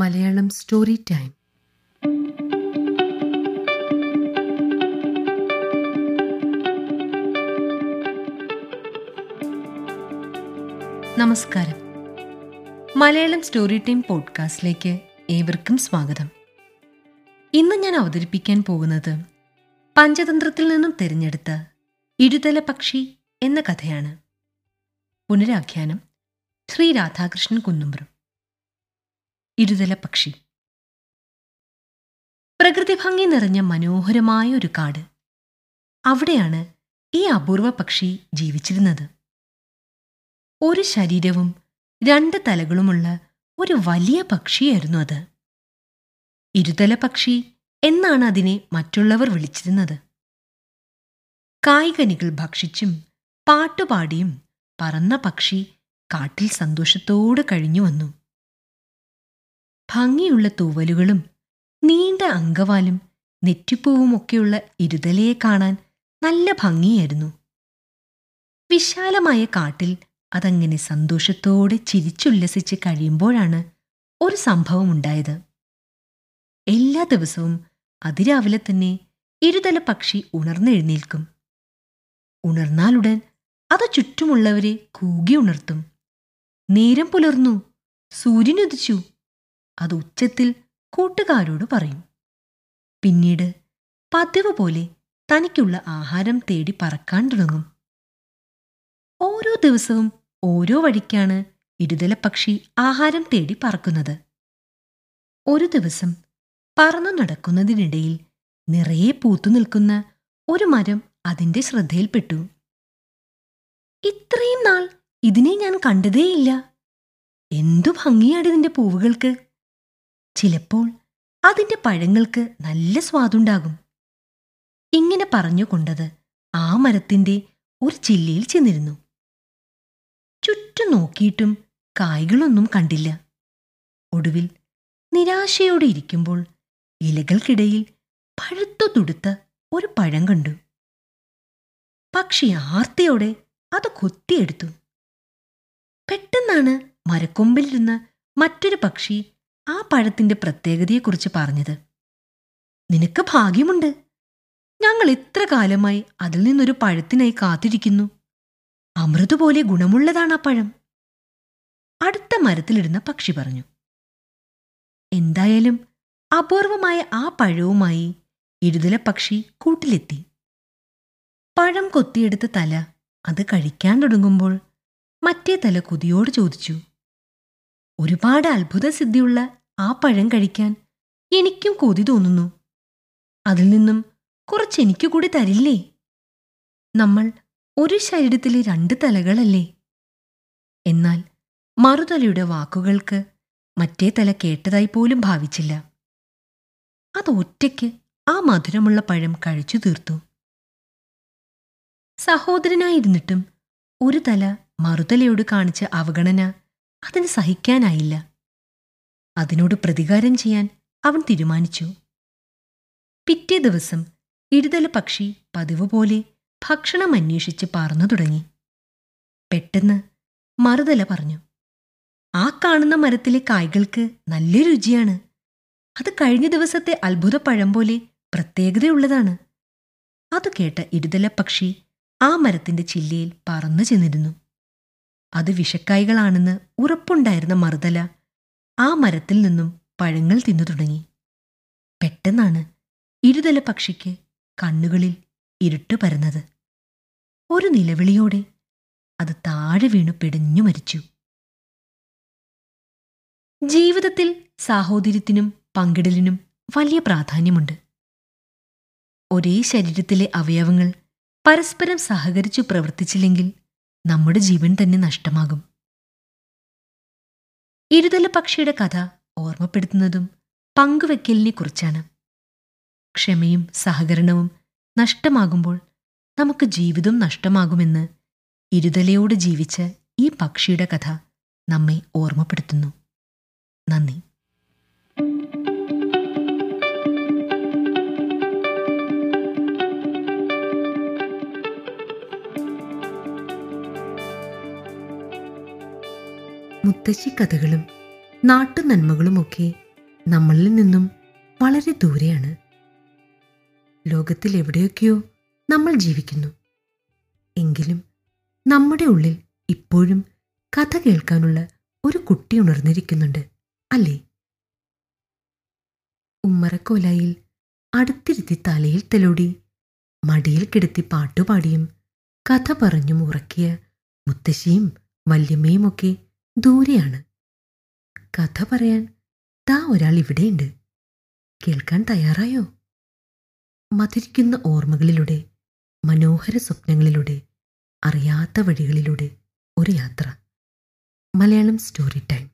Malayalam story time നമസ്കാരം. Malayalam story time പോഡ്കാസ്റ്റിലേക്ക് ഏവർക്കും സ്വാഗതം. ഇന്ന് ഞാൻ അവതരിപ്പിക്കാൻ പോകുന്നത് പഞ്ചതന്ത്രത്തിൽ നിന്നും തിരഞ്ഞെടുത്ത ഇരുതല പക്ഷി എന്ന കഥയാണ്. പുനരാഖ്യാനം ശ്രീ രാധാകൃഷ്ണൻ കുന്നുംബ്രം ഇരുതല പക്ഷി. പ്രകൃതി ഭംഗി നിറഞ്ഞ മനോഹരമായ ഒരു കാട്. അവിടെയാണ് ഈ അപൂർവ പക്ഷി ജീവിച്ചിരുന്നത്. ഒരു ശരീരവും രണ്ട് തലകളുമുള്ള ഒരു വലിയ പക്ഷിയായിരുന്നു അത്. ഇരുതല പക്ഷി എന്നാണ് അതിനെ മറ്റുള്ളവർ വിളിച്ചിരുന്നത്. കായ്കനികൾ ഭക്ഷിച്ചും പാട്ടുപാടിയും പറന്ന പക്ഷി കാട്ടിൽ സന്തോഷത്തോടെ കഴിഞ്ഞു വന്നു. ഭംഗിയുള്ള തൂവലുകളും നീണ്ട അങ്കവാലും നെറ്റിപ്പൂവുമൊക്കെയുള്ള ഇരുതലയെ കാണാൻ നല്ല ഭംഗിയായിരുന്നു. വിശാലമായ കാട്ടിൽ അതങ്ങനെ സന്തോഷത്തോടെ ചിരിച്ചുല്ലസിച്ച് കഴിയുമ്പോഴാണ് ഒരു സംഭവം ഉണ്ടായത് എല്ലാ ദിവസവും അതിരാവിലെ തന്നെ ഇരുതല പക്ഷി ഉണർന്നെഴുന്നേൽക്കും. ഉണർന്നാലുടൻ അത് ചുറ്റുമുള്ളവരെ കൂകി ഉണർത്തും. നേരം പുലർന്നു സൂര്യനുദിച്ചു. അത് ഉച്ചത്തിൽ കൂട്ടുകാരോട് പറയും. പിന്നീട് പതിവ് പോലെ തനിക്കുള്ള ആഹാരം തേടി പറക്കാൻ തുടങ്ങും. ഓരോ ദിവസവും ഓരോ വഴിക്കാണ് ഇരുതല പക്ഷി ആഹാരം തേടി പറക്കുന്നത്. ഒരു ദിവസം പറന്നു നടക്കുന്നതിനിടയിൽ നിറയെ പൂത്തു നിൽക്കുന്ന ഒരു മരം അതിന്റെ ശ്രദ്ധയിൽപ്പെട്ടു. ഇത്രയും നാൾ ഇതിനെ ഞാൻ കണ്ടതേയില്ല. എന്തു ഭംഗിയാണ് ഇതിന്റെ പൂവുകൾക്ക്. ചിലപ്പോൾ അതിന്റെ പഴങ്ങൾക്ക് നല്ല സ്വാദുണ്ടാകും. ഇങ്ങനെ പറഞ്ഞുകൊണ്ടത് ആ മരത്തിന്റെ ഒരു ചില്ലയിൽ ചെന്നിരുന്നു. ചുറ്റും നോക്കിയിട്ടും കായ്കളൊന്നും കണ്ടില്ല. ഒടുവിൽ നിരാശയോടെ ഇരിക്കുമ്പോൾ ഇലകൾക്കിടയിൽ പഴുത്തു തുടുത്ത ഒരു പഴം കണ്ടു. പക്ഷി ആർത്തിയോടെ അത് കൊത്തിയെടുത്തു. പെട്ടെന്നാണ് മരക്കൊമ്പിലിരുന്ന് മറ്റൊരു പക്ഷി ആ പഴത്തിന്റെ പ്രത്യേകതയെക്കുറിച്ച് പറഞ്ഞത്. നിനക്ക് ഭാഗ്യമുണ്ട്. ഞങ്ങൾ ഇത്ര കാലമായി അതിൽ നിന്നൊരു പഴത്തിനായി കാത്തിരിക്കുന്നു. അമൃതുപോലെ ഗുണമുള്ളതാണ് ആ പഴം. അടുത്ത മരത്തിലിടുന്ന പക്ഷി പറഞ്ഞു. എന്തായാലും അപൂർവമായ ആ പഴവുമായി ഇരുതല പക്ഷി കൂട്ടിലെത്തി. പഴം കൊത്തിയെടുത്ത തല അത് കഴിക്കാൻ തുടങ്ങുമ്പോൾ മറ്റേ തല കൊതിയോട് ചോദിച്ചു. ഒരുപാട് അത്ഭുത സിദ്ധിയുള്ള ആ പഴം കഴിക്കാൻ എനിക്കും കൊതി തോന്നുന്നു. അതിൽ നിന്നും കുറച്ച് എനിക്ക് കൂടി തരില്ലേ? നമ്മൾ ഒരു ശരീരത്തിലെ രണ്ട് തലകളല്ലേ? എന്നാൽ മറുതലയുടെ വാക്കുകൾക്ക് മറ്റേ തല കേട്ടതായി പോലും ഭാവിച്ചില്ല. അത് ഒറ്റയ്ക്ക് ആ മധുരമുള്ള പഴം കഴിച്ചു തീർത്തു. സഹോദരനായിരുന്നിട്ടും ഒരു തല മറുതലയോട് കാണിച്ച അവഗണന അതിന് സഹിക്കാനായില്ല. അതിനോട് പ്രതികാരം ചെയ്യാൻ അവൻ തീരുമാനിച്ചു. പിറ്റേ ദിവസം ഇടുതല പക്ഷി പതിവ് പോലെ ഭക്ഷണം അന്വേഷിച്ച് പറന്നു തുടങ്ങി. പെട്ടെന്ന് മറുതല പറഞ്ഞു ആ കാണുന്ന മരത്തിലെ കായ്കൾക്ക് നല്ല രുചിയാണ്. അത് കഴിഞ്ഞ ദിവസത്തെ അത്ഭുത പഴം പോലെ പ്രത്യേകതയുള്ളതാണ്. അത് കേട്ട ഇടുതല പക്ഷി ആ മരത്തിന്റെ ചില്ലയിൽ പറന്നു ചെന്നിരുന്നു. അത് വിഷക്കായ്കളാണെന്ന് ഉറപ്പുണ്ടായിരുന്ന മറുതല ആ മരത്തിൽ നിന്നും പഴങ്ങൾ തിന്നു തുടങ്ങി. പെട്ടെന്നാണ് ഇരുതല പക്ഷിക്ക് കണ്ണുകളിൽ ഇരുട്ട് പരന്നത്. ഒരു നിലവിളിയോടെ അത് താഴെ വീണു പിടഞ്ഞു മരിച്ചു. ജീവിതത്തിൽ സാഹോദര്യത്തിനും പങ്കിടലിനും വലിയ പ്രാധാന്യമുണ്ട്. ഒരേ ശരീരത്തിലെ അവയവങ്ങൾ പരസ്പരം സഹകരിച്ചു പ്രവർത്തിച്ചില്ലെങ്കിൽ നമ്മുടെ ജീവൻ തന്നെ നഷ്ടമാകും. ഇരുതല പക്ഷിയുടെ കഥ ഓർമ്മപ്പെടുത്തുന്നതും പങ്കുവെക്കലിനെ കുറിച്ചാണ്. ക്ഷമയും സഹകരണവും നഷ്ടമാകുമ്പോൾ നമുക്ക് ജീവിതം നഷ്ടമാകുമെന്ന് ഇരുതലയോട് ജീവിച്ച ഈ പക്ഷിയുടെ കഥ നമ്മെ ഓർമ്മപ്പെടുത്തുന്നു. നന്ദി. മുത്തശ്ശി കഥകളും നാട്ടു നന്മകളുമൊക്കെ നമ്മളിൽ നിന്നും വളരെ ദൂരെയാണ്. ലോകത്തിൽ എവിടെയൊക്കെയോ നമ്മൾ ജീവിക്കുന്നു. എങ്കിലും നമ്മുടെ ഉള്ളിൽ ഇപ്പോഴും കഥ കേൾക്കാനുള്ള ഒരു കുട്ടി ഉണർന്നിരിക്കുന്നുണ്ട് അല്ലേ? ഉമ്മറക്കോലായിൽ അടുത്തിരുത്തി തലയിൽ തെലോടി മടിയിൽ കിടത്തി പാട്ടുപാടിയും കഥ പറഞ്ഞും ഉറക്കിയ മുത്തശ്ശിയും വല്യമ്മയുമൊക്കെ ദൂരെയാണ്. കഥ പറയാൻ താ ഒരാൾ ഇവിടെയുണ്ട്. കേൾക്കാൻ തയ്യാറായോ? മധുരിക്കുന്ന ഓർമ്മകളിലൂടെ മനോഹര സ്വപ്നങ്ങളിലൂടെ അറിയാത്ത വഴികളിലൂടെ ഒരു യാത്ര. Malayalam story time.